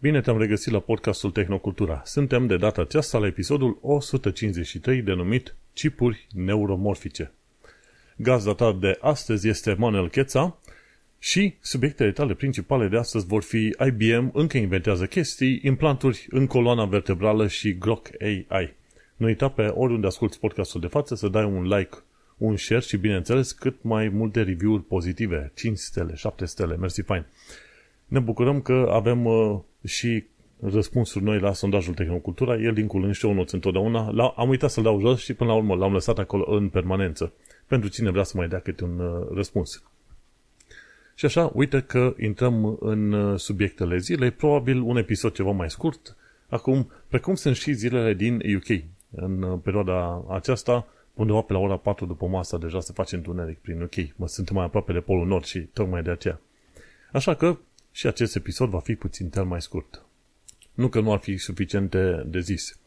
Bine te-am regăsit la podcastul Tehnocultura. Suntem de data aceasta la episodul 153 denumit Chipuri neuromorfice. Gazda ta de astăzi este Manuel Cheța și subiectele tale principale de astăzi vor fi IBM încă inventează chestii, implanturi în coloana vertebrală și Grok AI. Nu uita pe oriunde asculti podcastul de față să dai un like, un share și bineînțeles cât mai multe review-uri pozitive, 5 stele, 7 stele, mersi fain. Ne bucurăm că avem uh, și răspunsuri noi la sondajul Tehnocultura, e linkul în show notes întotdeauna. La, am uitat să-l dau jos și până la urmă l-am lăsat acolo în permanență. Pentru cine vrea să mai dea câte un uh, răspuns. Și așa, uite că intrăm în uh, subiectele zilei, probabil un episod ceva mai scurt. Acum, precum sunt și zilele din UK. În uh, perioada aceasta, undeva pe la ora 4 după masa, deja se face întuneric prin UK. Mă sunt mai aproape de Polul Nord și tocmai de aceea. Așa că și acest episod va fi puțin tel mai scurt. Nu că nu ar fi suficient de, de zis.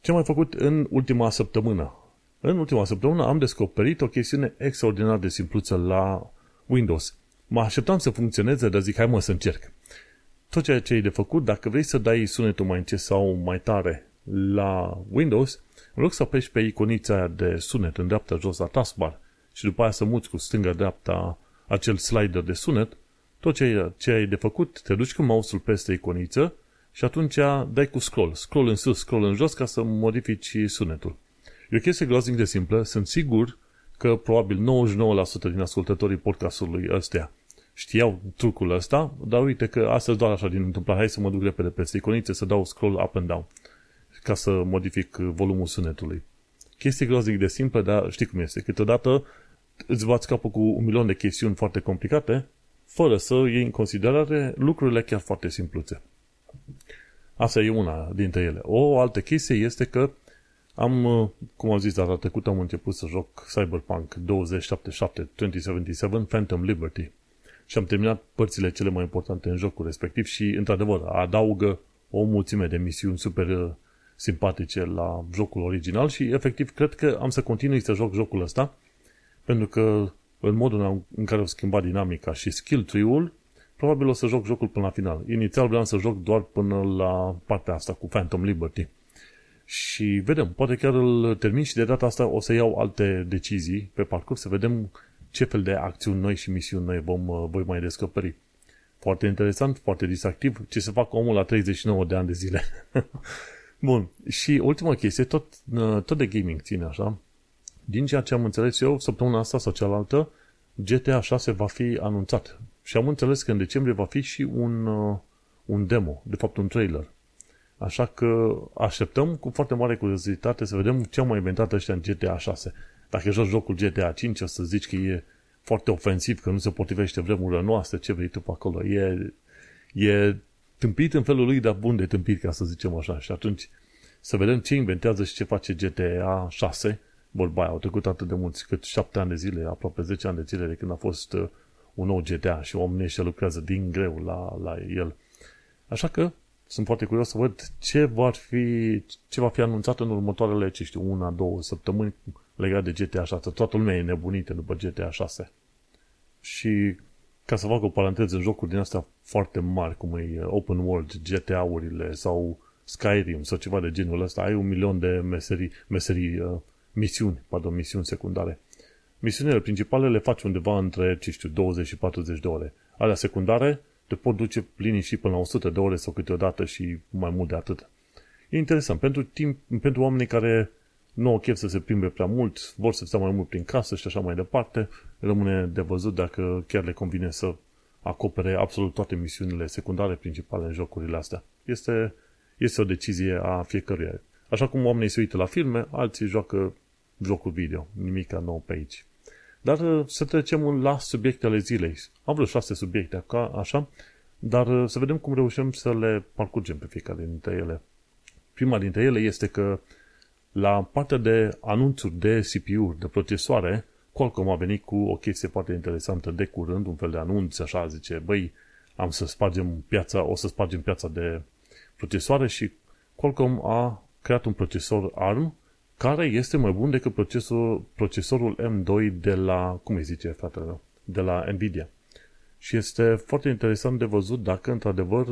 Ce am mai făcut în ultima săptămână? În ultima săptămână am descoperit o chestiune extraordinar de simpluță la Windows. Mă așteptam să funcționeze, dar zic, hai mă să încerc. Tot ceea ce e de făcut, dacă vrei să dai sunetul mai încet sau mai tare la Windows, în loc să apeși pe iconița aia de sunet în dreapta jos la taskbar și după aia să muți cu stânga-dreapta acel slider de sunet, tot ce, ce ai de făcut, te duci cu mouse-ul peste iconiță și atunci dai cu scroll. Scroll în sus, scroll în jos ca să modifici sunetul. E o chestie groaznic de simplă. Sunt sigur că probabil 99% din ascultătorii podcastului ăstea știau trucul ăsta, dar uite că astăzi doar așa din întâmplare. Hai să mă duc repede peste iconițe, să dau scroll up and down ca să modific volumul sunetului. Chestie groaznic de simplă, dar știi cum este. Câteodată îți bați capul cu un milion de chestiuni foarte complicate fără să iei în considerare lucrurile chiar foarte simpluțe. Asta e una dintre ele. O altă chestie este că am, cum am zis data trecută, am început să joc Cyberpunk 2077, 2077 Phantom Liberty. Și am terminat părțile cele mai importante în jocul respectiv și, într-adevăr, adaugă o mulțime de misiuni super uh, simpatice la jocul original și, efectiv, cred că am să continui să joc jocul ăsta pentru că în modul în care au schimbat dinamica și skill tree-ul, probabil o să joc jocul până la final. Inițial vreau să joc doar până la partea asta cu Phantom Liberty. Și vedem, poate chiar îl termin și de data asta o să iau alte decizii pe parcurs, să vedem ce fel de acțiuni noi și misiuni noi vom, uh, voi mai descoperi. Foarte interesant, foarte distractiv, ce se fac omul la 39 de ani de zile. Bun, și ultima chestie, tot, uh, tot de gaming ține așa, din ceea ce am înțeles eu, săptămâna asta sau cealaltă, GTA 6 va fi anunțat. Și am înțeles că în decembrie va fi și un, uh, un demo, de fapt un trailer. Așa că așteptăm cu foarte mare curiozitate să vedem ce au mai inventat ăștia în GTA 6. Dacă joci jocul GTA 5, o să zici că e foarte ofensiv, că nu se potrivește vremurile noastre, ce vrei tu pe acolo. E, e tâmpit în felul lui, dar bun de tâmpit, ca să zicem așa. Și atunci să vedem ce inventează și ce face GTA 6 vorba aia, au trecut atât de mulți, cât șapte ani de zile, aproape 10 ani de zile de când a fost uh, un nou GTA și oamenii ăștia lucrează din greu la, la el. Așa că sunt foarte curios să văd ce va fi, ce va fi anunțat în următoarele, ce știu, una, două săptămâni legat de GTA 6. Toată lumea e nebunită după GTA 6. Și ca să fac o paranteză în jocuri din astea foarte mari, cum e Open World, GTA-urile sau Skyrim sau ceva de genul ăsta, ai un milion de meserii, meserii uh, misiuni, pardon, misiuni secundare. Misiunile principale le faci undeva între, ce știu, 20 și 40 de ore. Alea secundare te pot duce plini și până la 100 de ore sau câteodată și mai mult de atât. E interesant. Pentru, timp, pentru oamenii care nu au chef să se plimbe prea mult, vor să stea mai mult prin casă și așa mai departe, rămâne de văzut dacă chiar le convine să acopere absolut toate misiunile secundare principale în jocurile astea. Este, este o decizie a fiecăruia. Așa cum oamenii se uită la filme, alții joacă jocul video. Nimica nou pe aici. Dar uh, să trecem la subiectele zilei. Am vreo șase subiecte așa, dar uh, să vedem cum reușim să le parcurgem pe fiecare dintre ele. Prima dintre ele este că la partea de anunțuri de CPU-uri, de procesoare, Qualcomm a venit cu o chestie foarte interesantă de curând, un fel de anunț, așa, zice, băi, am să spargem piața, o să spargem piața de procesoare și Qualcomm a creat un procesor ARM care este mai bun decât procesor, procesorul M2 de la, cum îi zice fratele meu, de la Nvidia. Și este foarte interesant de văzut dacă într-adevăr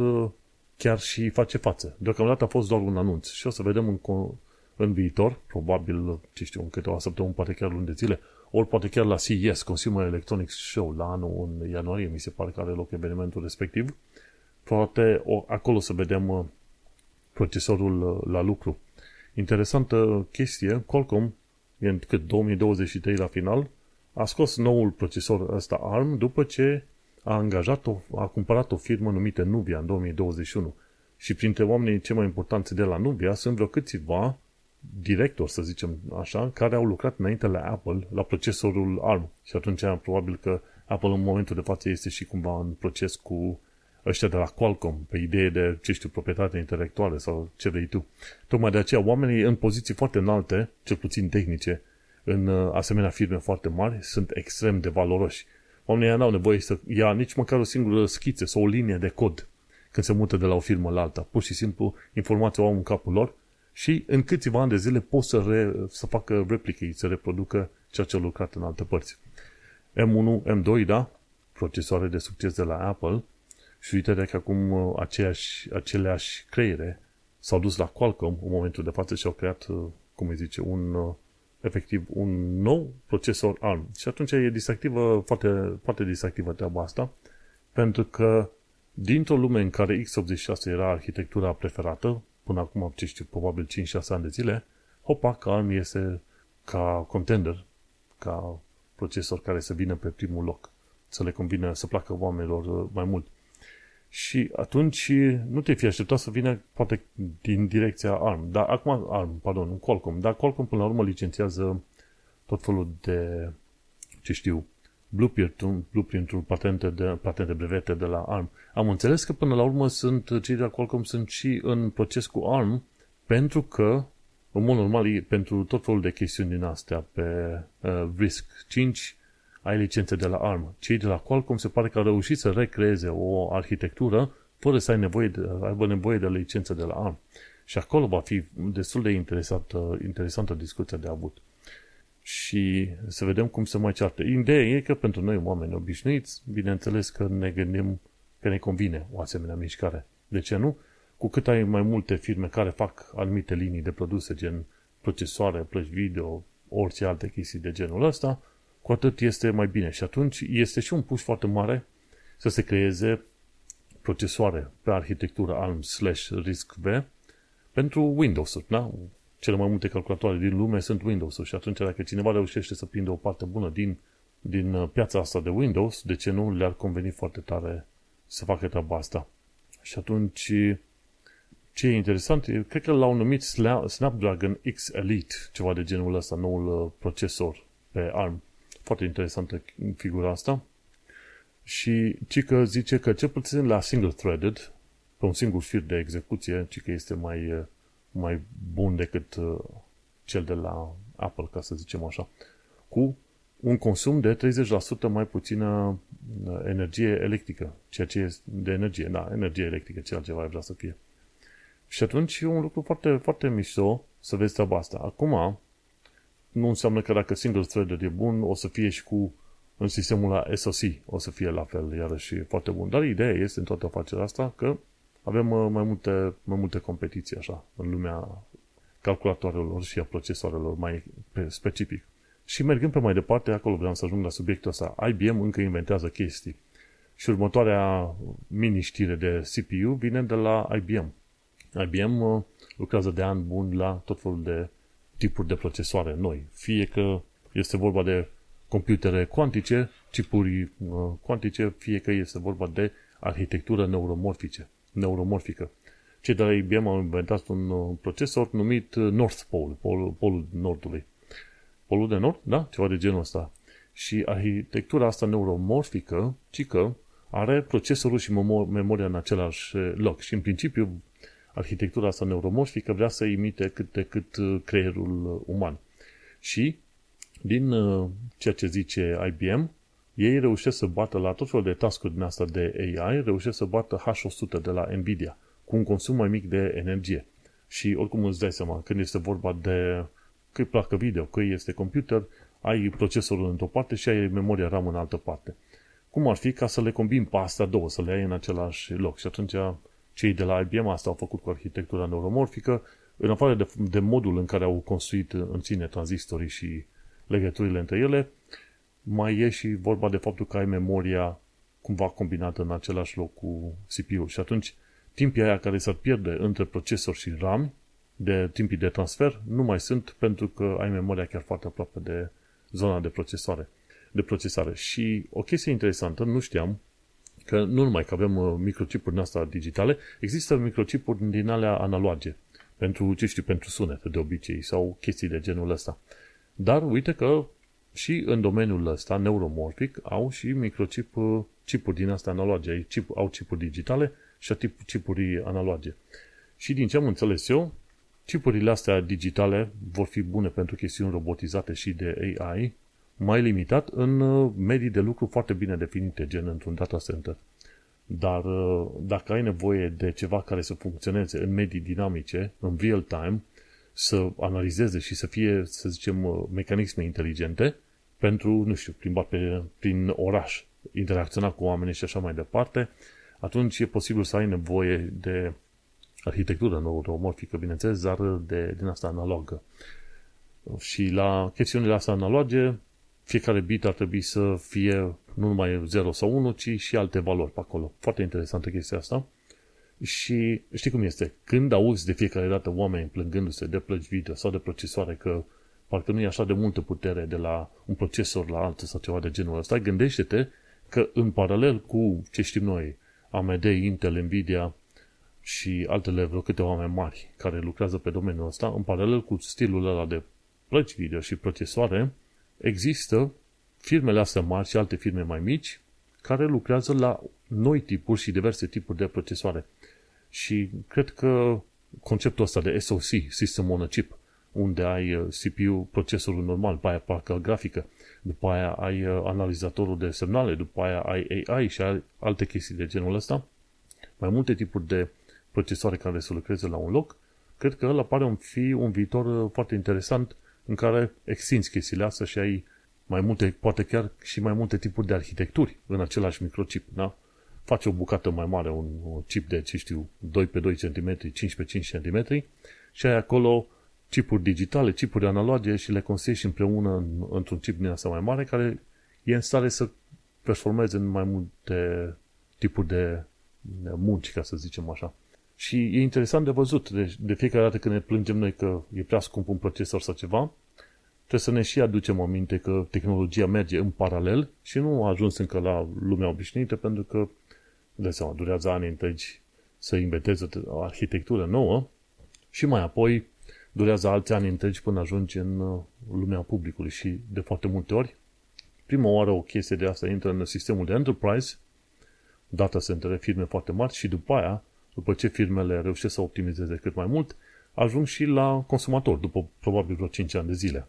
chiar și face față. Deocamdată a fost doar un anunț și o să vedem în, în viitor, probabil, ce știu, în câteva săptămâni, poate chiar luni de zile, ori poate chiar la CES, Consumer Electronics Show, la anul în ianuarie, mi se pare că are loc evenimentul respectiv, poate o, acolo să vedem uh, procesorul uh, la lucru. Interesantă chestie, Qualcomm, în cât 2023 la final, a scos noul procesor ăsta ARM după ce a angajat o, a cumpărat o firmă numită Nubia în 2021. Și printre oamenii cei mai importanți de la Nubia sunt vreo câțiva directori, să zicem așa, care au lucrat înainte la Apple, la procesorul ARM. Și atunci probabil că Apple în momentul de față este și cumva în proces cu ăștia de la Qualcomm, pe idee de, ce știu, proprietate intelectuală sau ce vrei tu. Tocmai de aceea, oamenii în poziții foarte înalte, cel puțin tehnice, în uh, asemenea firme foarte mari, sunt extrem de valoroși. Oamenii n-au nevoie să ia nici măcar o singură schiță sau o linie de cod când se mută de la o firmă la alta. Pur și simplu, informația o au în capul lor și în câțiva ani de zile pot să, re, să facă replicate, să reproducă ceea ce au lucrat în alte părți. M1, M2, da, procesoare de succes de la Apple și uite că acum uh, aceeași, aceleași creiere s-au dus la Qualcomm în momentul de față și au creat, uh, cum îi zice, un, uh, efectiv, un nou procesor ARM. Și atunci e distractivă, foarte, foarte distractivă treaba asta, pentru că dintr-o lume în care x86 era arhitectura preferată, până acum, ce știu, probabil 5-6 ani de zile, hopa, că ARM este ca contender, ca procesor care să vină pe primul loc, să le convine, să placă oamenilor uh, mai mult. Și atunci nu te fi așteptat să vină poate din direcția ARM, dar acum ARM, pardon, Qualcomm, dar Qualcomm până la urmă licențiază tot felul de, ce știu, blueprint-ul, blueprint patente, de, patente brevete de la ARM. Am înțeles că până la urmă sunt cei de la Qualcomm sunt și în proces cu ARM pentru că, în mod normal, pentru tot felul de chestiuni din astea pe uh, RISC-5 ai licențe de la ARM. Cei de la Qualcomm se pare că au reușit să recreeze o arhitectură fără să ai nevoie de, aibă nevoie de licență de la ARM. Și acolo va fi destul de interesantă, interesantă discuția de avut și să vedem cum se mai ceartă. Ideea e că pentru noi, oameni obișnuiți, bineînțeles că ne gândim că ne convine o asemenea mișcare. De ce nu? Cu cât ai mai multe firme care fac anumite linii de produse, gen procesoare, plăci video, orice alte chestii de genul ăsta, cu atât este mai bine. Și atunci este și un push foarte mare să se creeze procesoare pe arhitectură ARM slash RISC-V pentru Windows-uri, da? cele mai multe calculatoare din lume sunt windows și atunci dacă cineva reușește să prindă o parte bună din, din uh, piața asta de Windows, de ce nu le-ar conveni foarte tare să facă treaba asta? Și atunci, ce e interesant, cred că l-au numit Snapdragon X Elite, ceva de genul ăsta, noul uh, procesor pe ARM. Foarte interesantă figura asta. Și ci că zice că cel puțin la single-threaded, pe un singur fir de execuție, ci că este mai uh, mai bun decât uh, cel de la Apple, ca să zicem așa, cu un consum de 30% mai puțină uh, energie electrică, ceea ce este de energie, da, energie electrică, ce altceva ai vrea să fie. Și atunci e un lucru foarte, foarte mișto să vezi treaba asta. Acum, nu înseamnă că dacă single threaded e bun, o să fie și cu în sistemul la SoC, o să fie la fel, iarăși foarte bun. Dar ideea este în toată afacerea asta că avem uh, mai multe, mai multe competiții așa în lumea calculatoarelor și a procesoarelor mai specific. Și mergând pe mai departe, acolo vreau să ajung la subiectul ăsta. IBM încă inventează chestii. Și următoarea mini-știre de CPU vine de la IBM. IBM uh, lucrează de an bun la tot felul de tipuri de procesoare noi. Fie că este vorba de computere cuantice, chipuri uh, cuantice, fie că este vorba de arhitectură neuromorfice neuromorfică. Cei de la IBM au inventat un uh, procesor numit uh, North Pole, polul, polul nordului. Polul de nord? Da? Ceva de genul ăsta. Și arhitectura asta neuromorfică, ci că are procesorul și memoria în același uh, loc. Și în principiu, arhitectura asta neuromorfică vrea să imite cât de cât creierul uman. Și din ceea ce zice IBM, ei reușesc să bată la tot felul de task din asta de AI, reușesc să bată H100 de la Nvidia, cu un consum mai mic de energie. Și oricum îți dai seama, când este vorba de că placă video, că este computer, ai procesorul într-o parte și ai memoria RAM în altă parte. Cum ar fi ca să le combini pe astea două, să le ai în același loc? Și atunci cei de la IBM asta au făcut cu arhitectura neuromorfică, în afară de, de modul în care au construit în sine tranzistorii și legăturile între ele, mai e și vorba de faptul că ai memoria cumva combinată în același loc cu CPU-ul și atunci timpii aia care s-ar pierde între procesor și RAM de timpii de transfer nu mai sunt pentru că ai memoria chiar foarte aproape de zona de procesare. De procesare. Și o chestie interesantă, nu știam, că nu numai că avem uh, microchipuri din asta digitale, există microchipuri din alea analoge. Pentru, ce știu, pentru sunete de obicei sau chestii de genul ăsta. Dar uite că și în domeniul ăsta, neuromorfic, au și microchip, uh, chipuri din astea analoge. Chip, au chipuri digitale și au chipuri analoge. Și din ce am înțeles eu, chipurile astea digitale vor fi bune pentru chestiuni robotizate și de AI, mai limitat în uh, medii de lucru foarte bine definite, gen într-un data center. Dar uh, dacă ai nevoie de ceva care să funcționeze în medii dinamice, în real time, să analizeze și să fie, să zicem, uh, mecanisme inteligente pentru, nu știu, plimbat pe, prin oraș, interacționa cu oameni și așa mai departe, atunci e posibil să ai nevoie de arhitectură neuromorfică, bineînțeles, dar de, din asta analogă. Și la chestiunile astea analoge, fiecare bit ar trebui să fie nu numai 0 sau 1, ci și alte valori pe acolo. Foarte interesantă chestia asta. Și știi cum este? Când auzi de fiecare dată oameni plângându-se de plăci video sau de procesoare că parcă nu e așa de multă putere de la un procesor la altul sau ceva de genul ăsta, gândește-te că în paralel cu ce știm noi, AMD, Intel, Nvidia și altele vreo câteva mai mari care lucrează pe domeniul ăsta, în paralel cu stilul ăla de plăci video și procesoare, există firmele astea mari și alte firme mai mici care lucrează la noi tipuri și diverse tipuri de procesoare. Și cred că conceptul ăsta de SoC, System on a Chip, unde ai uh, CPU, procesorul normal, după aia parcă grafică, după aia ai uh, analizatorul de semnale, după aia ai AI și alte chestii de genul ăsta, mai multe tipuri de procesoare care să lucreze la un loc, cred că ăla pare un fi un viitor uh, foarte interesant în care extinzi chestiile astea și ai mai multe, poate chiar și mai multe tipuri de arhitecturi în același microchip, da? Faci o bucată mai mare, un, chip de, ce știu, 2 pe 2 cm, 5 pe 5 cm și ai acolo chipuri digitale, chipuri analoge și le consegi împreună în, într-un chip din asta mai mare care e în stare să performeze în mai multe tipuri de munci, ca să zicem așa. Și e interesant de văzut, de, de fiecare dată când ne plângem noi că e prea scump un procesor sau ceva, trebuie să ne și aducem aminte că tehnologia merge în paralel și nu a ajuns încă la lumea obișnuită pentru că, de seama, durează ani întregi să inventeze o arhitectură nouă și mai apoi durează alți ani întregi până ajungi în uh, lumea publicului. Și de foarte multe ori prima oară o chestie de asta intră în sistemul de enterprise, data center firme foarte mari și după aia după ce firmele reușesc să optimizeze cât mai mult, ajung și la consumator, după probabil vreo 5 ani de zile.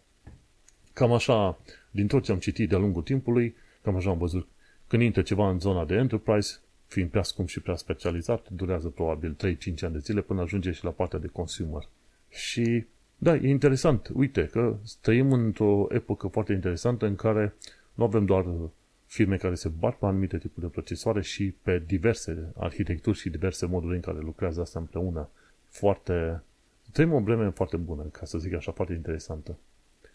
Cam așa, din tot ce am citit de-a lungul timpului, cam așa am văzut. Când intră ceva în zona de enterprise, fiind prea scump și prea specializat, durează probabil 3-5 ani de zile până ajunge și la partea de consumer. Și da, e interesant. Uite că trăim într-o epocă foarte interesantă în care nu avem doar firme care se bat pe anumite tipuri de procesoare și pe diverse arhitecturi și diverse moduri în care lucrează asta împreună. Foarte... Trăim o vreme foarte bună, ca să zic așa, foarte interesantă.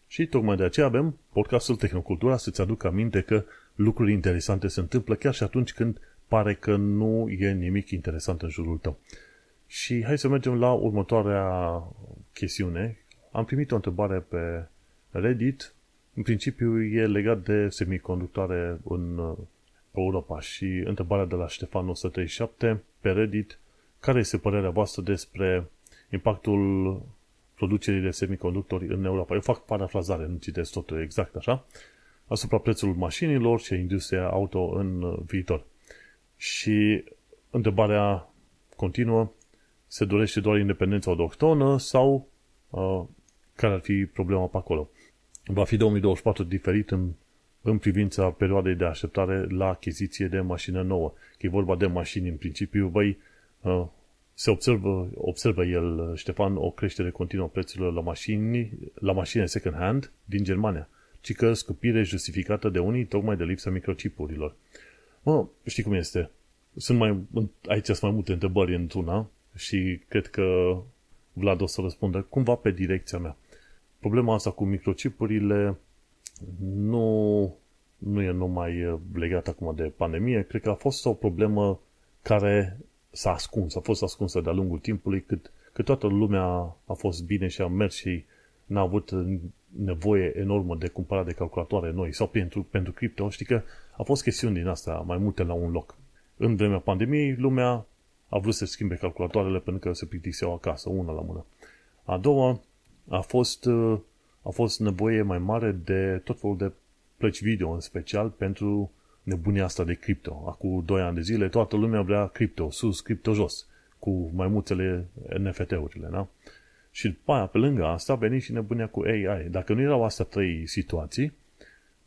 Și tocmai de aceea avem podcastul Tehnocultura să-ți aduc aminte că lucruri interesante se întâmplă chiar și atunci când pare că nu e nimic interesant în jurul tău. Și hai să mergem la următoarea chestiune. Am primit o întrebare pe Reddit în principiu e legat de semiconductoare în uh, Europa și întrebarea de la Ștefan 137 pe Reddit, care este părerea voastră despre impactul producerii de semiconductori în Europa? Eu fac parafrazare, nu citesc totul exact așa, asupra prețului mașinilor și industria auto în uh, viitor. Și întrebarea continuă, se dorește doar independența autohtonă sau uh, care ar fi problema pe acolo? Va fi 2024 diferit în, în privința perioadei de așteptare la achiziție de mașină nouă. Că e vorba de mașini în principiu, băi, uh, se observă, observă el, Ștefan, o creștere continuă a prețurilor la mașini, la mașini second hand din Germania, ci că scupire justificată de unii tocmai de lipsa microchipurilor. Mă, știi cum este? sunt mai, aici sunt mai multe întrebări într-una și cred că Vlad o să răspundă cumva pe direcția mea. Problema asta cu microchipurile nu, nu e numai legată acum de pandemie, cred că a fost o problemă care s-a ascuns, a fost ascunsă de-a lungul timpului, cât, cât toată lumea a fost bine și a mers și n-a avut nevoie enormă de cumpărare de calculatoare noi sau pentru, pentru cripto. Știi că a fost chestiuni din asta mai multe la un loc. În vremea pandemiei, lumea a vrut să schimbe calculatoarele pentru că se plictiseau acasă, una la mână. A doua a fost, a fost nevoie mai mare de tot felul de plăci video, în special pentru nebunia asta de cripto. Acum 2 ani de zile toată lumea vrea cripto, sus, cripto jos, cu mai multele NFT-urile, da? Și după aia, pe lângă asta, a venit și nebunia cu AI. Dacă nu erau astea trei situații,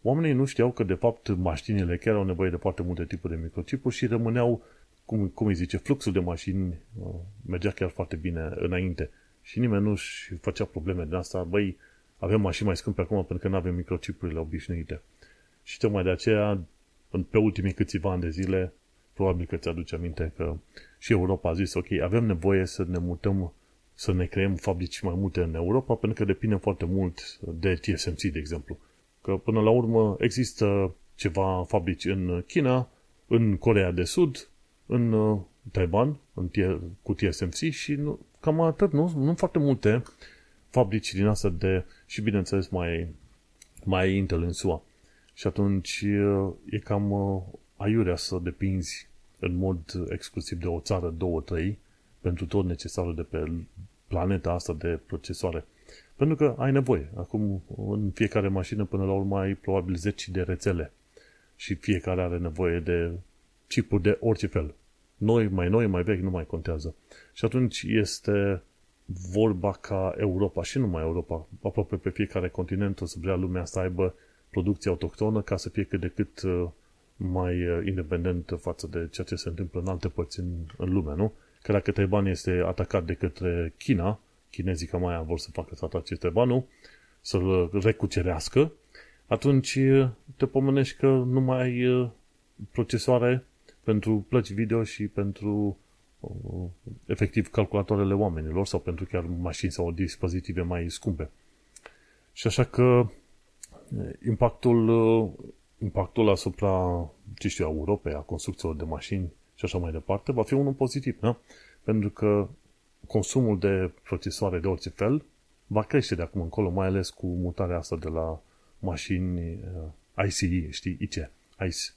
oamenii nu știau că, de fapt, mașinile chiar au nevoie de foarte multe tipuri de microchipuri și rămâneau, cum, cum îi zice, fluxul de mașini uh, mergea chiar foarte bine înainte. Și nimeni nu își făcea probleme de asta. Băi, avem mașini mai scumpe acum pentru că nu avem microchipurile obișnuite. Și tocmai de aceea, pe ultimii câțiva ani de zile, probabil că ți-aduce aminte că și Europa a zis, ok, avem nevoie să ne mutăm să ne creăm fabrici mai multe în Europa, pentru că depinde foarte mult de TSMC, de exemplu. Că până la urmă există ceva fabrici în China, în Corea de Sud, în uh, Taiwan, în, cu TSMC și nu, cam atât, nu? Nu foarte multe fabrici din asta de, și bineînțeles mai, mai Intel în SUA. Și atunci uh, e cam uh, aiurea să depinzi în mod exclusiv de o țară, două, trei, pentru tot necesarul de pe planeta asta de procesoare. Pentru că ai nevoie. Acum, în fiecare mașină, până la urmă, ai probabil 10 de rețele. Și fiecare are nevoie de chipuri de orice fel. Noi, mai noi, mai vechi, nu mai contează. Și atunci este vorba ca Europa și numai Europa, aproape pe fiecare continent o să vrea lumea să aibă producție autohtonă ca să fie cât de cât uh, mai uh, independent față de ceea ce se întâmplă în alte părți în, în lume, nu? că dacă Taiwan este atacat de către China, chinezii ca mai vor să facă să atace Taiwanul, să-l recucerească, atunci te pomenești că nu mai ai procesoare pentru plăci video și pentru efectiv calculatoarele oamenilor sau pentru chiar mașini sau dispozitive mai scumpe. Și așa că impactul, impactul asupra, ce știu, Europei, a construcțiilor de mașini și așa mai departe, va fi unul pozitiv, da? Pentru că consumul de procesoare de orice fel va crește de acum încolo, mai ales cu mutarea asta de la mașini uh, ICE, știi, ICE, ICE.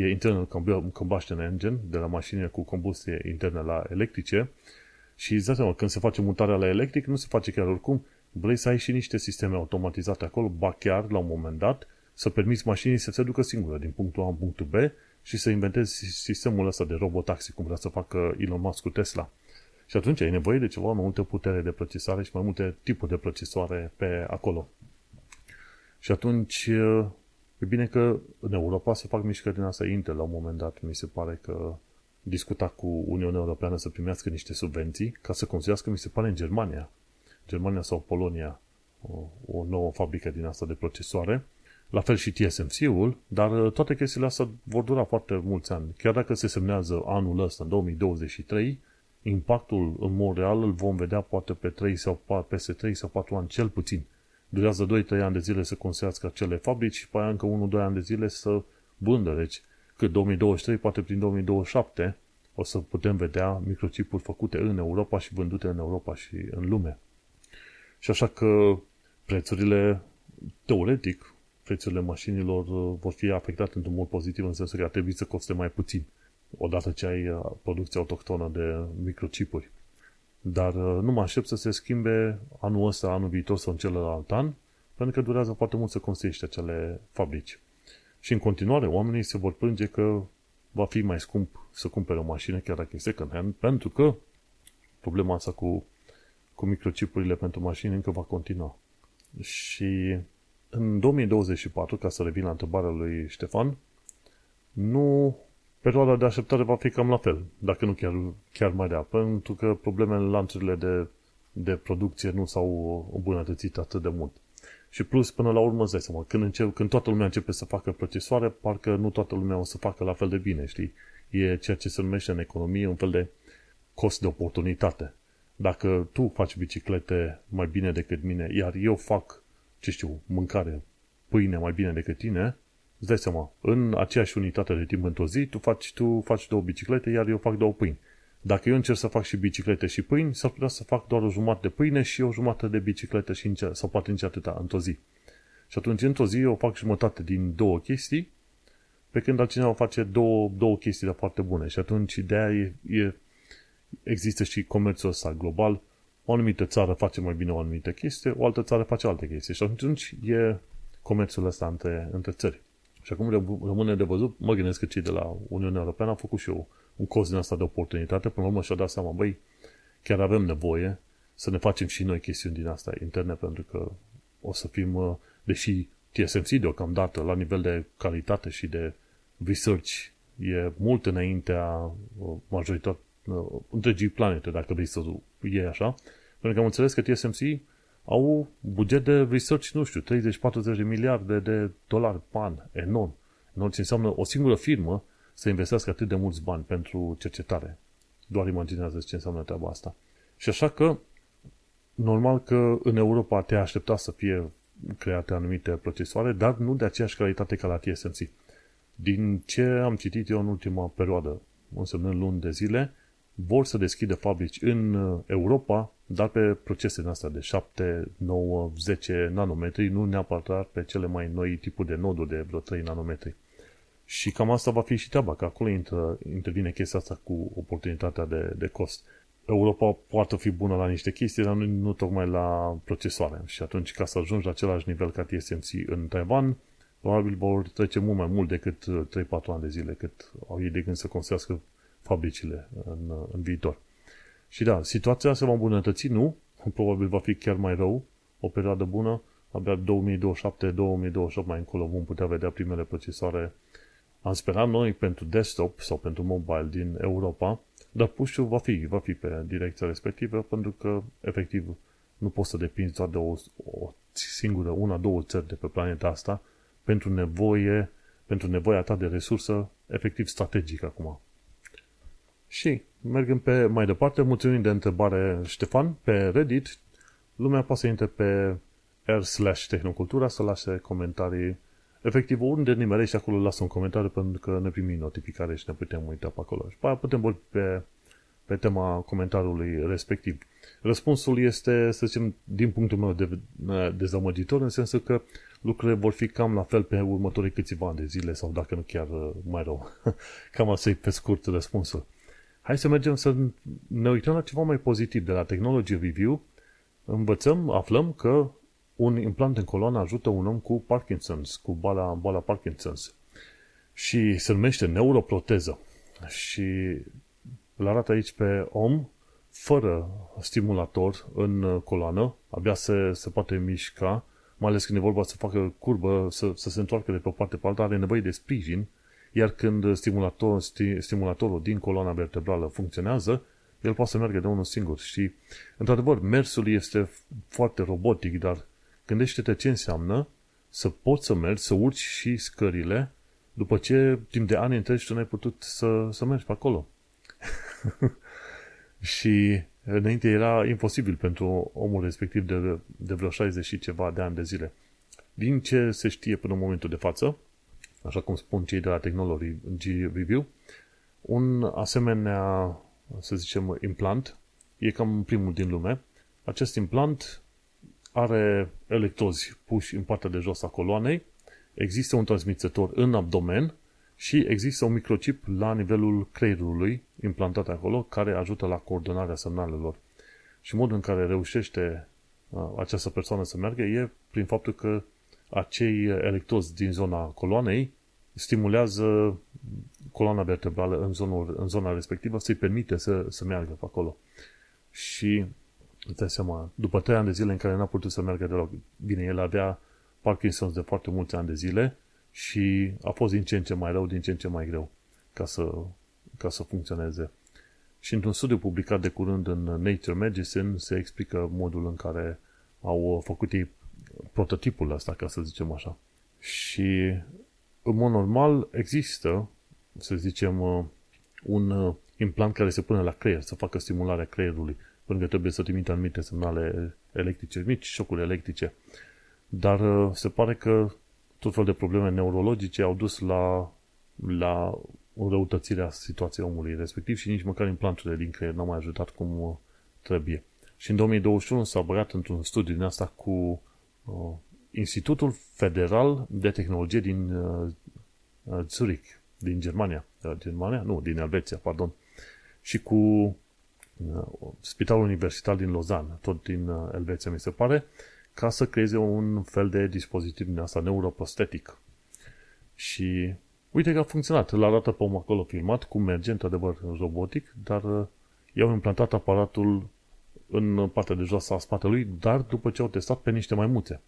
E Internal Combustion Engine, de la mașinile cu combustie internă la electrice și îți seama, când se face mutarea la electric, nu se face chiar oricum, vrei să ai și niște sisteme automatizate acolo, ba chiar, la un moment dat, să permiți mașinii să se ducă singură din punctul A în punctul B și să inventezi sistemul ăsta de robotaxi, cum vrea să facă Elon Musk cu Tesla. Și atunci ai nevoie de ceva mai multă putere de procesare și mai multe tipuri de procesoare pe acolo. Și atunci e bine că în Europa se fac mișcări din asta Intel la un moment dat. Mi se pare că discuta cu Uniunea Europeană să primească niște subvenții ca să construiască, mi se pare, în Germania. Germania sau Polonia o, o nouă fabrică din asta de procesoare la fel și TSMC-ul, dar uh, toate chestiile astea vor dura foarte mulți ani. Chiar dacă se semnează anul ăsta, în 2023, impactul în mod real îl vom vedea poate pe 3 sau peste 3 sau 4 ani cel puțin. Durează 2-3 ani de zile să construiască acele fabrici și pe aia încă 1-2 ani de zile să bândă. Deci, cât 2023, poate prin 2027, o să putem vedea microchipuri făcute în Europa și vândute în Europa și în lume. Și așa că prețurile, teoretic, prețurile mașinilor uh, vor fi afectate într-un mod pozitiv în sensul că ar trebui să coste mai puțin odată ce ai uh, producție autohtonă de microchipuri. Dar uh, nu mă aștept să se schimbe anul ăsta, anul viitor sau în celălalt an, pentru că durează foarte mult să construiești acele fabrici. Și în continuare, oamenii se vor plânge că va fi mai scump să cumpere o mașină, chiar dacă e second hand, pentru că problema asta cu, cu microchipurile pentru mașini încă va continua. Și în 2024, ca să revin la întrebarea lui Ștefan, nu perioada de așteptare va fi cam la fel, dacă nu chiar, chiar mai rea, pentru că problemele în lanțurile de, de producție nu s-au îmbunătățit atât de mult. Și plus, până la urmă, îți dai seama, când, încep, când toată lumea începe să facă procesoare, parcă nu toată lumea o să facă la fel de bine, știi? E ceea ce se numește în economie un fel de cost de oportunitate. Dacă tu faci biciclete mai bine decât mine, iar eu fac, ce știu, mâncare, pâine mai bine decât tine, îți dai seama, în aceeași unitate de timp într-o zi, tu faci, tu faci două biciclete, iar eu fac două pâini. Dacă eu încerc să fac și biciclete și pâini, s-ar putea să fac doar o jumătate de pâine și o jumătate de biciclete și încerc, sau poate nici atâta într-o zi. Și atunci, într-o zi, eu fac jumătate din două chestii, pe când altcineva face două, două chestii de foarte bune. Și atunci, ideea e, e există și comerțul ăsta global. O anumită țară face mai bine o anumită chestie, o altă țară face alte chestii. Și atunci e comerțul ăsta între, între țări. Și acum rămâne de văzut, mă gândesc că cei de la Uniunea Europeană au făcut și eu un cost din asta de oportunitate, până la urmă și-au dat seama, băi, chiar avem nevoie să ne facem și noi chestiuni din asta interne, pentru că o să fim, uh, deși TSMC deocamdată, la nivel de calitate și de research, e mult înaintea uh, majoritatea uh, întregii planete, dacă vrei să iei așa, pentru că am înțeles că TSMC au buget de research, nu știu, 30-40 de miliarde de dolari pe an, enorm. Enorm ce înseamnă o singură firmă să investească atât de mulți bani pentru cercetare. Doar imaginează ce înseamnă treaba asta. Și așa că, normal că în Europa te aștepta să fie create anumite procesoare, dar nu de aceeași calitate ca la TSMC. Din ce am citit eu în ultima perioadă, însemnând luni de zile, vor să deschidă fabrici în Europa, dar pe procese din astea de 7, 9, 10 nanometri, nu neapărat pe cele mai noi tipuri de noduri de vreo 3 nanometri. Și cam asta va fi și treaba, că acolo intră, intervine chestia asta cu oportunitatea de, de cost. Europa poate fi bună la niște chestii, dar nu, nu tocmai la procesoare. Și atunci, ca să ajungi la același nivel ca TSMC în Taiwan, probabil vor trece mult mai mult decât 3-4 ani de zile, cât au ei de gând să construiască fabricile în, în viitor. Și da, situația se va îmbunătăți, nu? Probabil va fi chiar mai rău, o perioadă bună, abia 2027-2028 mai încolo vom putea vedea primele procesoare am sperat noi pentru desktop sau pentru mobile din Europa, dar push va fi, va fi pe direcția respectivă pentru că, efectiv, nu poți să depinzi doar de o, o singură, una, două țări de pe planeta asta pentru nevoie, pentru nevoia ta de resursă efectiv strategică acum. Și, mergând pe mai departe, mulțumim de întrebare Ștefan, pe Reddit, lumea poate să intre pe r slash tehnocultura să lase comentarii efectiv, oriunde nimerești acolo, lasă un comentariu pentru că ne primim notificare și ne putem uita pe acolo. Și pe putem vorbi pe, pe tema comentariului respectiv. Răspunsul este, să zicem, din punctul meu de dezamăgitor, în sensul că lucrurile vor fi cam la fel pe următorii câțiva ani de zile sau dacă nu chiar uh, mai rău. cam asta e pe scurt răspunsul. Hai să mergem să ne uităm la ceva mai pozitiv de la Technology Review. Învățăm, aflăm că un implant în coloană ajută un om cu Parkinson's, cu boala, boala Parkinson's. Și se numește neuroproteză. Și îl arată aici pe om fără stimulator în coloană, abia se, se poate mișca, mai ales când e vorba să facă curbă, să, să se întoarcă de pe o parte pe alta, are nevoie de sprijin, iar când stimulator, sti, stimulatorul din coloana vertebrală funcționează, el poate să meargă de unul singur. Și, într-adevăr, mersul este foarte robotic, dar Gândește-te ce înseamnă să poți să mergi, să urci și scările după ce timp de ani întregi tu n-ai putut să, să mergi pe acolo. și înainte era imposibil pentru omul respectiv de, de vreo 60 și ceva de ani de zile. Din ce se știe până în momentul de față, așa cum spun cei de la Technology Review, un asemenea, să zicem, implant, e cam primul din lume. Acest implant are electrozi puși în partea de jos a coloanei, există un transmițător în abdomen și există un microchip la nivelul creierului implantat acolo care ajută la coordonarea semnalelor. Și modul în care reușește uh, această persoană să meargă e prin faptul că acei electrozi din zona coloanei stimulează coloana vertebrală în, zonul, în zona respectivă să-i permite să, să meargă pe acolo. Și Îți dai seama, după trei ani de zile în care n-a putut să meargă deloc. Bine, el avea Parkinson's de foarte mulți ani de zile și a fost din ce în ce mai rău, din ce în ce mai greu ca să, ca să funcționeze. Și într-un studiu publicat de curând în Nature Medicine se explică modul în care au făcut ei prototipul ăsta, ca să zicem așa. Și în mod normal există, să zicem, un uh, implant care se pune la creier, să facă stimularea creierului, pentru că trebuie să trimită anumite semnale electrice, mici șocuri electrice. Dar uh, se pare că tot fel de probleme neurologice au dus la, la înrăutățirea situației omului respectiv și nici măcar implanturile din creier n-au mai ajutat cum uh, trebuie. Și în 2021 s-a băgat într-un studiu din asta cu uh, Institutul Federal de Tehnologie din uh, uh, Zurich, din Germania. Uh, Germania? Nu, din Elveția, pardon. Și cu uh, Spitalul Universitar din Lausanne, tot din uh, Elveția, mi se pare, ca să creeze un fel de dispozitiv din asta neuroprostetic. Și uite că a funcționat. Îl arată pe om acolo filmat, cum merge, într-adevăr, robotic, dar uh, i-au implantat aparatul în partea de jos a spatelui, dar după ce au testat pe niște maimuțe.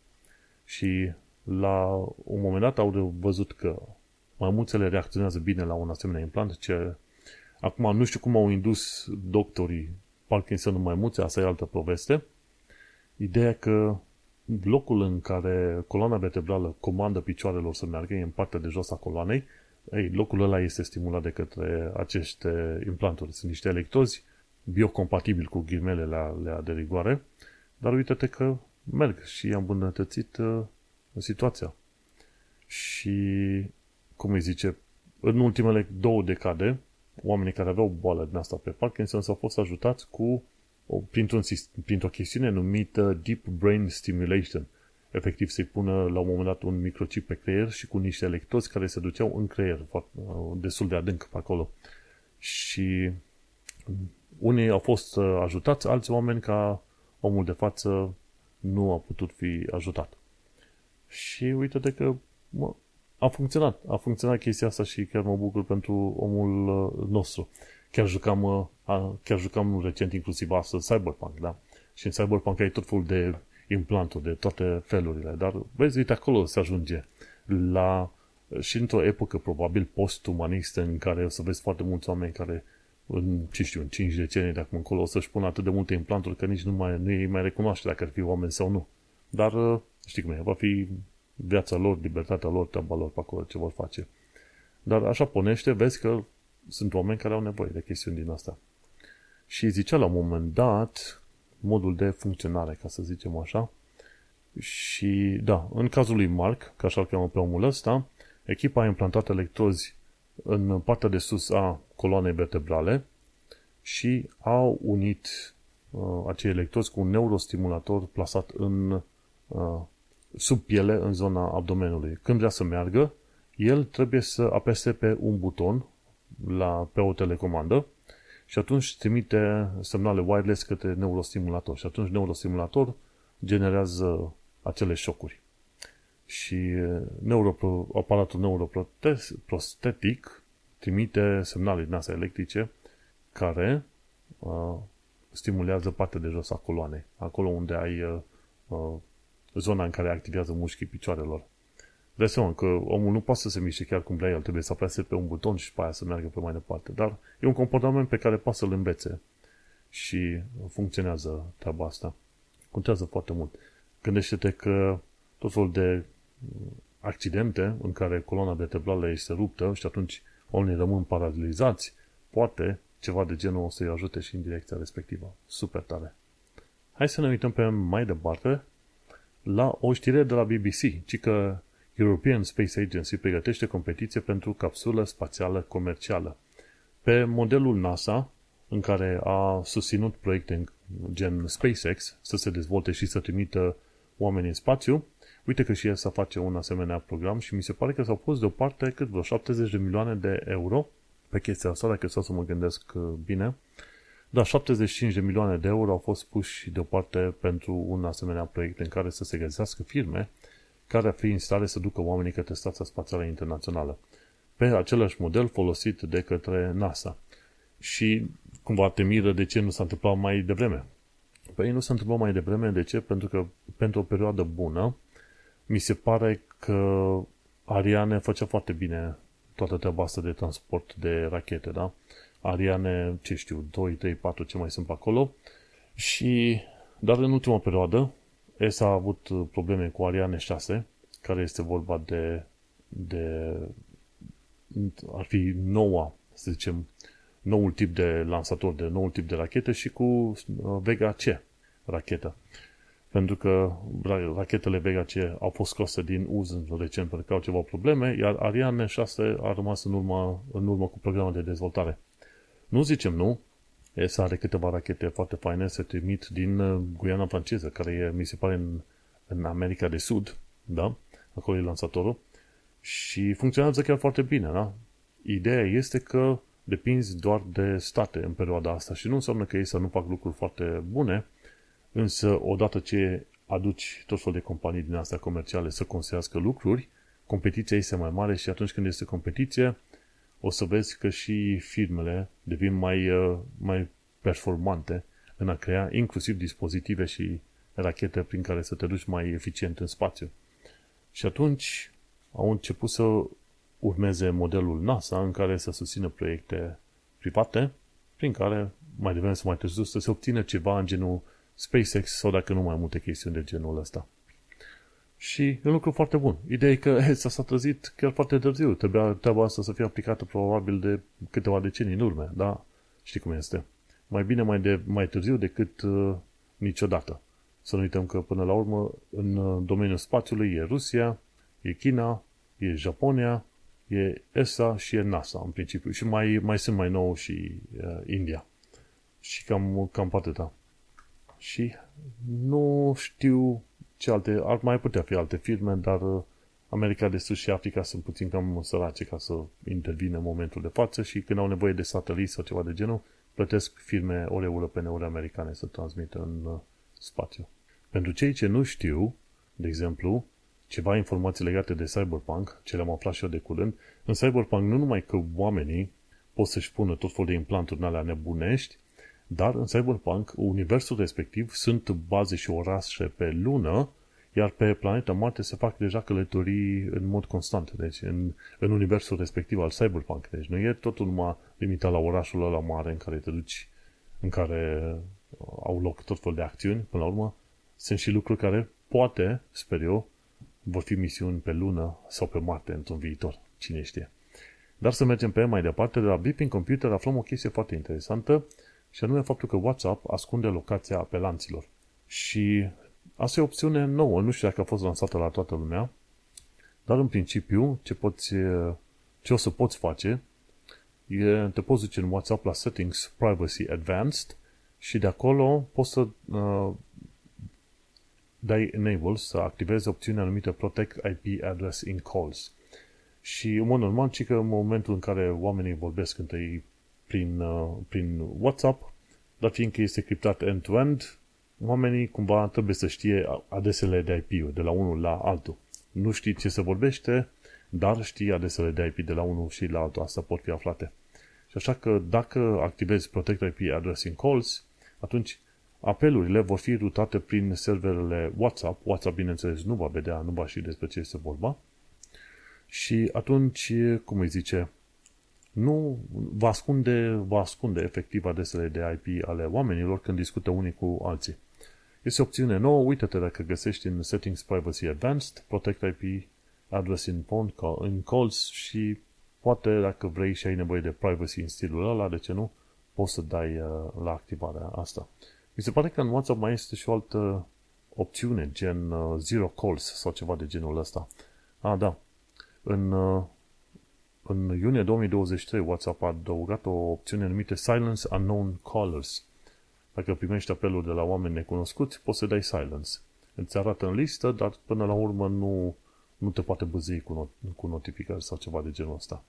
Și la un moment dat au văzut că maimuțele reacționează bine la un asemenea implant, ce acum nu știu cum au indus doctorii Parkinson în maimuțe, asta e altă poveste. Ideea că locul în care coloana vertebrală comandă picioarelor să meargă, e în partea de jos a coloanei, ei, locul ăla este stimulat de către aceste implanturi. Sunt niște electrozi biocompatibili cu ghirmelele alea de rigoare, dar uite-te că merg și i-am îmbunătățit uh, situația. Și, cum îi zice, în ultimele două decade, oamenii care aveau boală din asta pe Parkinson s-au fost ajutați cu o, printr-un, printr-o chestiune numită Deep Brain Stimulation. Efectiv să-i pună la un moment dat un microchip pe creier și cu niște electrozi care se duceau în creier, destul de adânc pe acolo. Și unii au fost uh, ajutați, alți oameni ca omul de față nu a putut fi ajutat. Și uite de că mă, a funcționat. A funcționat chestia asta și chiar mă bucur pentru omul uh, nostru. Chiar jucam, uh, chiar jucam recent inclusiv astăzi Cyberpunk, da? Și în Cyberpunk ai tot felul de implanturi de toate felurile, dar vezi, uite, acolo se ajunge la și într-o epocă probabil post-umanistă în care o să vezi foarte mulți oameni care în, ce știu, în 5 decenii de acum încolo o să-și pună atât de multe implanturi că nici nu mai, nu îi mai recunoaște dacă ar fi oameni sau nu. Dar uh, știi cum e, va fi viața lor, libertatea lor, treaba lor pe acolo ce vor face. Dar așa ponește, vezi că sunt oameni care au nevoie de chestiuni din asta. Și zicea la un moment dat modul de funcționare, ca să zicem așa. Și da, în cazul lui Mark, ca așa îl cheamă pe omul ăsta, echipa a implantat electrozi în partea de sus a coloanei vertebrale și au unit uh, acei electrozi cu un neurostimulator plasat în uh, sub piele în zona abdomenului. Când vrea să meargă, el trebuie să apese pe un buton la, pe o telecomandă și atunci trimite semnale wireless către neurostimulator și atunci neurostimulator generează acele șocuri. Și neuropro, aparatul neuroprostetic trimite semnale din astea electrice care uh, stimulează partea de jos a coloanei, acolo unde ai uh, uh, zona în care activează mușchii picioarelor. Dai seama că omul nu poate să se miște chiar cum vrea el, trebuie să apese pe un buton și pe aia să meargă pe mai departe. Dar e un comportament pe care poate să-l învețe și funcționează treaba asta. Contează foarte mult. Gândește-te că tot felul de accidente în care coloana vertebrală este ruptă și atunci oamenii rămân paralizați, poate ceva de genul o să-i ajute și în direcția respectivă. Super tare! Hai să ne uităm pe mai departe la o știre de la BBC, ci că European Space Agency pregătește competiție pentru capsulă spațială comercială. Pe modelul NASA, în care a susținut proiecte gen SpaceX să se dezvolte și să trimită oameni în spațiu, uite că și el să face un asemenea program și mi se pare că s-au pus deoparte cât vreo 70 de milioane de euro pe chestia asta, dacă stau să mă gândesc uh, bine. Da, 75 de milioane de euro au fost puși deoparte pentru un asemenea proiect în care să se găsească firme care ar fi în stare să ducă oamenii către Stația Spațială Internațională pe același model folosit de către NASA. Și cumva te miră de ce nu s-a întâmplat mai devreme. Păi nu s-a întâmplat mai devreme, de ce? Pentru că pentru o perioadă bună mi se pare că Ariane făcea foarte bine toată treaba asta de transport de rachete, da? Ariane, ce știu, 2, 3, 4, ce mai sunt pe acolo. Și, dar în ultima perioadă, ESA a avut probleme cu Ariane 6, care este vorba de, de ar fi noua, să zicem, noul tip de lansator, de noul tip de rachetă și cu uh, Vega C rachetă. Pentru că rachetele Vega C au fost scoase din uz în recent pentru că au ceva probleme, iar Ariane 6 a rămas în urmă, în urmă cu programul de dezvoltare. Nu zicem nu, ESA are câteva rachete foarte faine, se trimit din uh, Guiana franceză, care e, mi se pare, în, în America de Sud, da? Acolo e lansatorul. Și funcționează chiar foarte bine, da? Ideea este că depinzi doar de state în perioada asta și nu înseamnă că ei să nu fac lucruri foarte bune, însă odată ce aduci tot fel de companii din astea comerciale să construiască lucruri, competiția este mai mare și atunci când este competiție, o să vezi că și firmele devin mai, uh, mai performante în a crea inclusiv dispozitive și rachete prin care să te duci mai eficient în spațiu. Și atunci au început să urmeze modelul NASA în care să susțină proiecte private prin care mai devreme să mai târziu să se obțină ceva în genul SpaceX sau dacă nu mai multe chestiuni de genul ăsta. Și e un lucru foarte bun. Ideea e că ESA s-a trezit chiar foarte târziu. Trebuia treaba asta să fie aplicată probabil de câteva decenii în urmă, da? Știi cum este. Mai bine mai, de, mai târziu decât uh, niciodată. Să nu uităm că până la urmă în uh, domeniul spațiului e Rusia, e China, e Japonia, e ESA și e NASA în principiu. Și mai, mai sunt mai nou și uh, India. Și cam, cam atâta. Și nu știu ce alte, ar mai putea fi alte firme, dar uh, America de Sud și Africa sunt puțin cam sărace ca să intervină în momentul de față și când au nevoie de sateliți sau ceva de genul, plătesc firme ori europene, ori americane să transmită în uh, spațiu. Pentru cei ce nu știu, de exemplu, ceva informații legate de Cyberpunk, ce le-am aflat și eu de curând, în Cyberpunk nu numai că oamenii pot să-și pună tot felul de implanturi în alea nebunești, dar în Cyberpunk, universul respectiv sunt baze și orașe pe lună, iar pe planeta Marte se fac deja călătorii în mod constant, deci în, în universul respectiv al Cyberpunk. Deci nu e totul numai limitat la orașul ăla mare în care te duci, în care au loc tot fel de acțiuni, până la urmă, sunt și lucruri care poate, sper eu, vor fi misiuni pe lună sau pe Marte într-un viitor. Cine știe. Dar să mergem pe mai departe, de la Beeping Computer aflăm o chestie foarte interesantă și anume faptul că WhatsApp ascunde locația apelanților. Și asta e o opțiune nouă, nu știu dacă a fost lansată la toată lumea, dar în principiu ce, poți, ce o să poți face e, te poți duce în WhatsApp la Settings Privacy Advanced și de acolo poți să uh, dai enable să activezi opțiunea numită Protect IP Address in Calls. Și în mod normal, ci că în momentul în care oamenii vorbesc între ei prin, uh, prin WhatsApp, dar fiindcă este criptat end-to-end, oamenii cumva trebuie să știe adresele de IP de la unul la altul. Nu știi ce se vorbește, dar știi adresele de IP de la unul și la altul. Asta pot fi aflate. Și așa că dacă activezi Protect IP Addressing Calls, atunci apelurile vor fi rutate prin serverele WhatsApp. WhatsApp, bineînțeles, nu va vedea, nu va ști despre ce este vorba. Și atunci, cum îi zice, nu va ascunde, va ascunde efectiv adresele de IP ale oamenilor când discută unii cu alții. Este o opțiune nouă, uite-te dacă găsești în Settings Privacy Advanced, Protect IP Address in Phone call, in Calls și poate dacă vrei și ai nevoie de privacy în stilul ăla, de ce nu, poți să dai uh, la activarea asta. Mi se pare că în WhatsApp mai este și o altă opțiune, gen uh, Zero Calls sau ceva de genul ăsta. Ah, da. În uh, în iunie 2023, WhatsApp a adăugat o opțiune numită Silence Unknown Callers. Dacă primești apeluri de la oameni necunoscuți, poți să dai silence. Îți arată în listă, dar până la urmă nu, nu te poate băzi cu, not- cu notificări sau ceva de genul ăsta.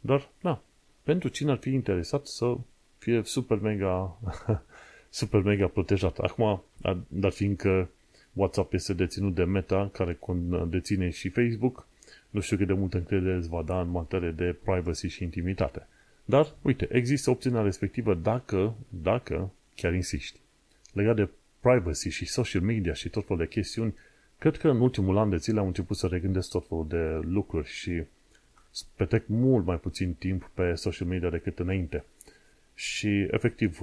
Dar, da, pentru cine ar fi interesat să fie super mega, super mega protejat. Acum, dar fiindcă WhatsApp este deținut de Meta, care deține și Facebook, nu știu cât de multă încredere îți va da în materie de privacy și intimitate. Dar, uite, există opțiunea respectivă dacă, dacă chiar insisti. Legat de privacy și social media și tot felul de chestiuni, cred că în ultimul an de zile am început să regândesc tot felul de lucruri și petrec mult mai puțin timp pe social media decât înainte. Și, efectiv,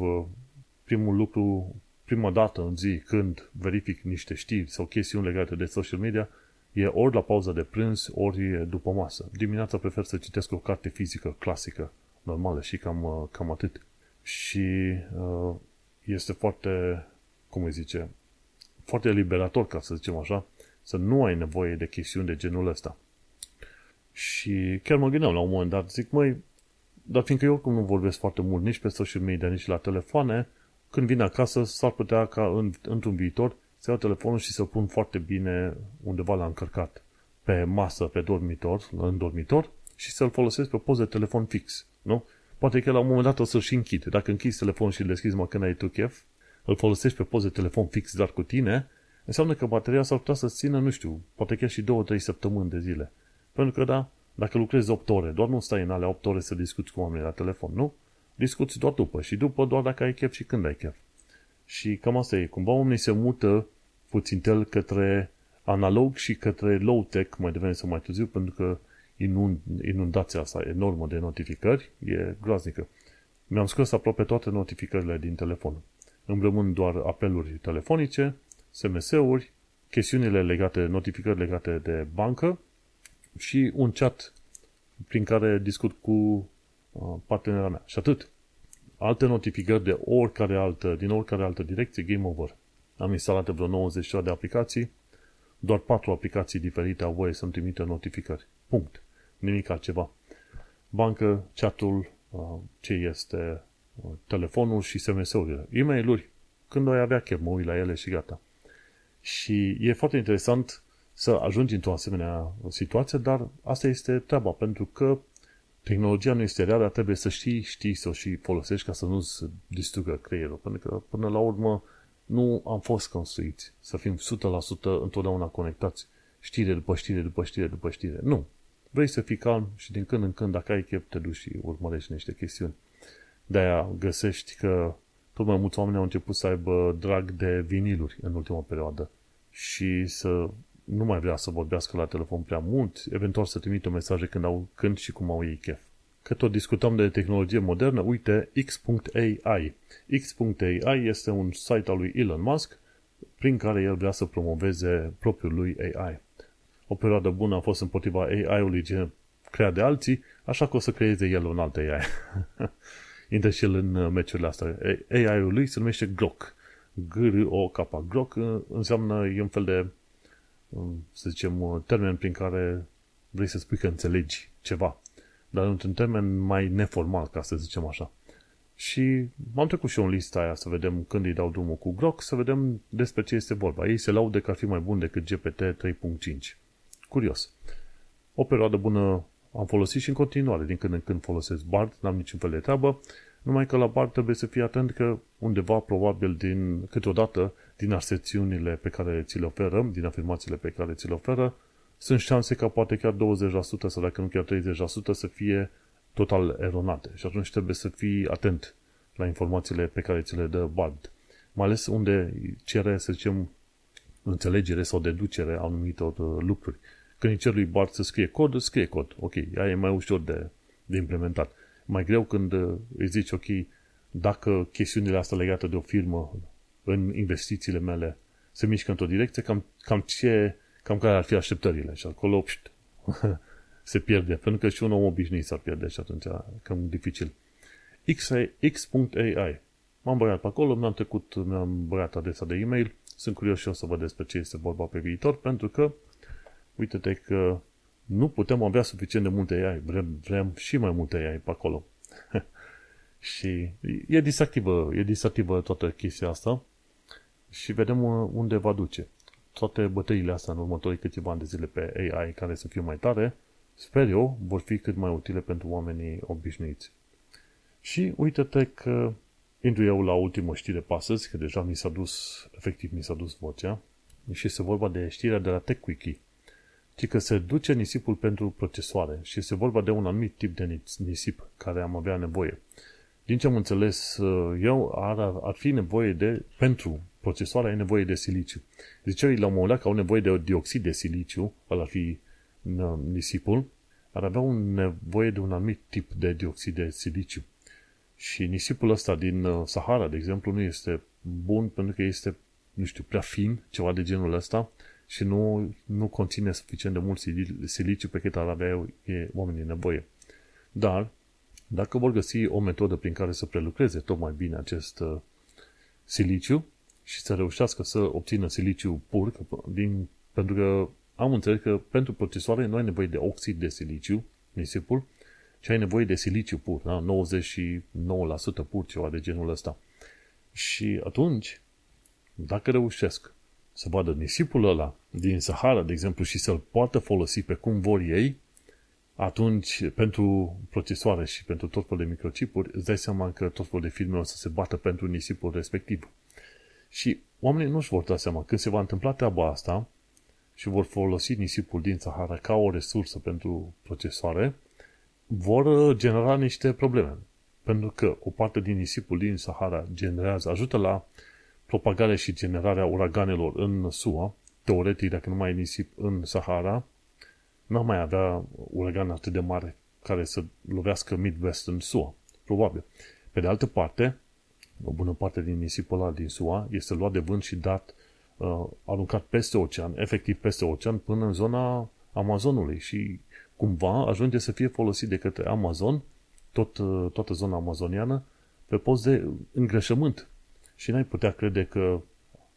primul lucru, prima dată în zi când verific niște știri sau chestiuni legate de social media, E ori la pauza de prânz, ori după masă. Dimineața prefer să citesc o carte fizică clasică, normală și cam, cam atât. Și uh, este foarte, cum îi zice, foarte liberator, ca să zicem așa, să nu ai nevoie de chestiuni de genul ăsta. Și chiar mă gândeam la un moment dat, zic, măi, dar fiindcă eu oricum nu vorbesc foarte mult nici pe social media, nici la telefoane, când vin acasă s-ar putea ca în, într-un viitor să iau telefonul și să-l pun foarte bine undeva la încărcat pe masă, pe dormitor, în dormitor și să-l folosesc pe poze de telefon fix, nu? Poate că la un moment dat o să și închid. Dacă închizi telefonul și îl deschizi mă când ai tu chef, îl folosești pe poze de telefon fix doar cu tine, înseamnă că bateria s-ar putea să țină, nu știu, poate chiar și 2-3 săptămâni de zile. Pentru că, da, dacă lucrezi 8 ore, doar nu stai în alea 8 ore să discuți cu oamenii la telefon, nu? Discuți doar după și după doar dacă ai chef și când ai chef. Și cam asta e. Cumva oamenii se mută puțin tel către analog și către low-tech mai devreme sau mai târziu, pentru că inundația asta enormă de notificări e groaznică. Mi-am scos aproape toate notificările din telefon. Îmi rămân doar apeluri telefonice, SMS-uri, chestiunile legate, notificări legate de bancă și un chat prin care discut cu uh, partenera mea. Și atât. Alte notificări de oricare altă, din oricare altă direcție, game over. Am instalat vreo 90 de aplicații, doar patru aplicații diferite au voie să-mi trimită notificări. Punct. Nimic altceva. Bancă, chatul, uh, ce este uh, telefonul și SMS-urile. E-mail-uri. Când o avea chef, mă uit la ele și gata. Și e foarte interesant să ajungi într-o asemenea situație, dar asta este treaba, pentru că tehnologia nu este rea, dar trebuie să știi, știi să o și folosești ca să nu-ți distrugă creierul, pentru că până la urmă nu am fost construiți să fim 100% întotdeauna conectați, știre după știre, după știre, după știre. Nu. Vrei să fii calm și din când în când, dacă ai chef, te duci și urmărești niște chestiuni. De-aia găsești că tot mai mulți oameni au început să aibă drag de viniluri în ultima perioadă și să nu mai vrea să vorbească la telefon prea mult, eventual să trimită mesaje când, au, când și cum au ei chef. Că tot discutăm de tehnologie modernă, uite X.AI. X.AI este un site al lui Elon Musk prin care el vrea să promoveze propriul lui AI. O perioadă bună a fost împotriva AI-ului creat de alții, așa că o să creeze el un alt AI. Intră și el în meciurile astea. AI-ul lui se numește Grok. G-R-O-K. Grok înseamnă, e un fel de să zicem, termen prin care vrei să spui că înțelegi ceva, dar într-un termen mai neformal, ca să zicem așa. Și m-am trecut și eu în lista aia să vedem când îi dau drumul cu Grok, să vedem despre ce este vorba. Ei se laude că ar fi mai bun decât GPT 3.5. Curios. O perioadă bună am folosit și în continuare, din când în când folosesc Bard, n-am niciun fel de treabă, numai că la Bard trebuie să fii atent că undeva, probabil, din câteodată, din aserțiunile pe care ți le oferă, din afirmațiile pe care ți le oferă, sunt șanse ca poate chiar 20% sau dacă nu chiar 30% să fie total eronate. Și atunci trebuie să fii atent la informațiile pe care ți le dă Bard. Mai ales unde cere, să zicem, înțelegere sau deducere a anumitor uh, lucruri. Când îi cer lui Bard să scrie cod, scrie cod. Ok, aia e mai ușor de, de implementat. Mai greu când uh, îi zici, ok, dacă chestiunile astea legate de o firmă în investițiile mele se mișcă într-o direcție, cam, cam ce, cam care ar fi așteptările? Și acolo pșt, se pierde, pentru că și un om obișnuit s-ar pierde și atunci cam dificil. X.ai M-am băiat pe acolo, mi-am trecut, mi-am băiat adresa de e-mail, sunt curios și o să văd despre ce este vorba pe viitor, pentru că, uite-te că nu putem avea suficient de multe AI, vrem, vrem și mai multe AI pe acolo. și e distractivă, e distractivă toată chestia asta și vedem unde va duce. Toate bătăile astea în următorii câțiva ani de zile pe AI care să fie mai tare, sper eu, vor fi cât mai utile pentru oamenii obișnuiți. Și uite-te că intru eu la ultimă știre pasăzi, că deja mi s-a dus, efectiv mi s-a dus vocea, și este vorba de știrea de la TechWiki ci că se duce nisipul pentru procesoare și este vorba de un anumit tip de nisip care am avea nevoie. Din ce am înțeles uh, eu, ar, ar fi nevoie de, pentru procesoare ai nevoie de siliciu. Ziceau la un moment dat că au nevoie de dioxid de siliciu, ăla ar fi uh, nisipul, ar avea un nevoie de un anumit tip de dioxid de siliciu. Și nisipul ăsta din uh, Sahara, de exemplu, nu este bun pentru că este, nu știu, prea fin, ceva de genul ăsta, și nu, nu conține suficient de mult siliciu pe cât ar avea oamenii nevoie. Dar Dacă vor găsi o metodă prin care să prelucreze tot mai bine acest uh, siliciu și să reușească să obțină siliciu pur, din, pentru că am înțeles că pentru procesoare nu ai nevoie de oxid de siliciu, nisipul, ci ai nevoie de siliciu pur, da? 99% pur, ceva de genul ăsta. Și atunci, dacă reușesc să vadă nisipul ăla din Sahara, de exemplu, și să-l poată folosi pe cum vor ei, atunci, pentru procesoare și pentru tot felul de microchipuri, îți dai seama că tot felul de firme o să se bată pentru nisipul respectiv. Și oamenii nu-și vor da seama când se va întâmpla treaba asta și vor folosi nisipul din Sahara ca o resursă pentru procesoare, vor genera niște probleme. Pentru că o parte din nisipul din Sahara generează, ajută la propagarea și generarea uraganelor în SUA. Teoretic, dacă nu mai e nisip în Sahara, n-am mai avea uragan atât de mare care să lovească Midwest în SUA. Probabil. Pe de altă parte, o bună parte din nisipul ăla din SUA este luat de vânt și dat, uh, aruncat peste ocean, efectiv peste ocean, până în zona Amazonului și cumva ajunge să fie folosit de către Amazon, tot, uh, toată zona amazoniană, pe post de îngrășământ. Și n-ai putea crede că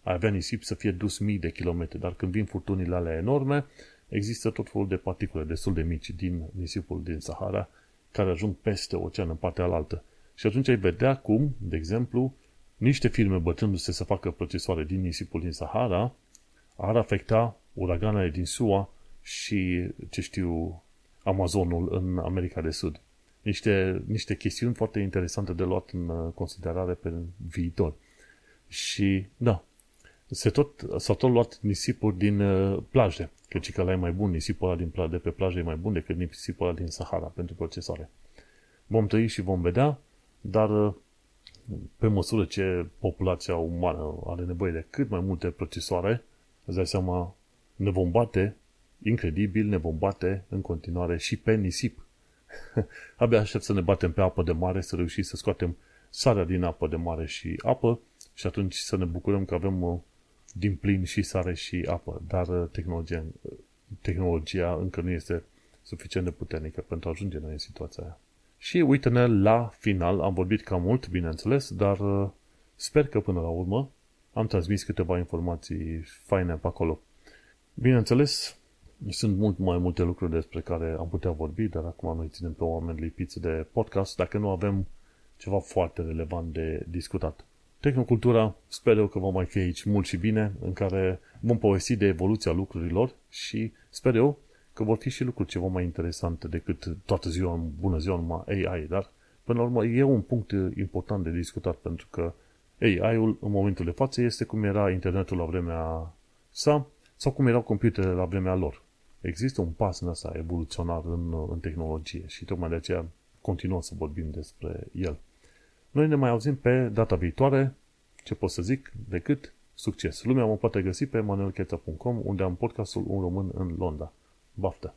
ai avea nisip să fie dus mii de kilometri, dar când vin furtunile alea enorme, există tot felul de particule destul de mici din nisipul din Sahara care ajung peste ocean în partea alaltă. Și atunci ai vedea cum, de exemplu, niște firme bătându-se să facă procesoare din nisipul din Sahara ar afecta uraganele din SUA și, ce știu, Amazonul în America de Sud. Niște, niște chestiuni foarte interesante de luat în considerare pe viitor. Și, da, se tot, s-au tot luat nisipuri din uh, plaje, căci că ăla e mai bun, nisipul ăla din pla- de pe plajă e mai bun decât nisipul ăla din Sahara pentru procesare. Vom trăi și vom vedea, dar uh, pe măsură ce populația umană are nevoie de cât mai multe procesoare, îți dai seama, ne vom bate, incredibil, ne vom bate în continuare și pe nisip. Abia aștept să ne batem pe apă de mare, să reușim să scoatem sarea din apă de mare și apă și atunci să ne bucurăm că avem uh, din plin și sare și apă, dar uh, tehnologia, tehnologia încă nu este suficient de puternică pentru a ajunge noi în situația aia. Și uite-ne la final, am vorbit cam mult, bineînțeles, dar uh, sper că până la urmă am transmis câteva informații faine pe acolo. Bineînțeles, sunt mult mai multe lucruri despre care am putea vorbi, dar acum noi ținem pe oameni lipiți de podcast dacă nu avem ceva foarte relevant de discutat. Tehnocultura sper eu că va mai fi aici mult și bine, în care vom povesti de evoluția lucrurilor și sper eu că vor fi și lucruri ceva mai interesante decât toată ziua, bună ziua, numai AI, dar până la urmă e un punct important de discutat pentru că AI-ul în momentul de față este cum era internetul la vremea sa sau cum erau computerele la vremea lor. Există un pas în asta evoluționar în, în tehnologie și tocmai de aceea continuăm să vorbim despre el. Noi ne mai auzim pe data viitoare. Ce pot să zic decât succes. Lumea mă poate găsi pe manuelcheta.com unde am podcastul Un Român în Londra. Baftă!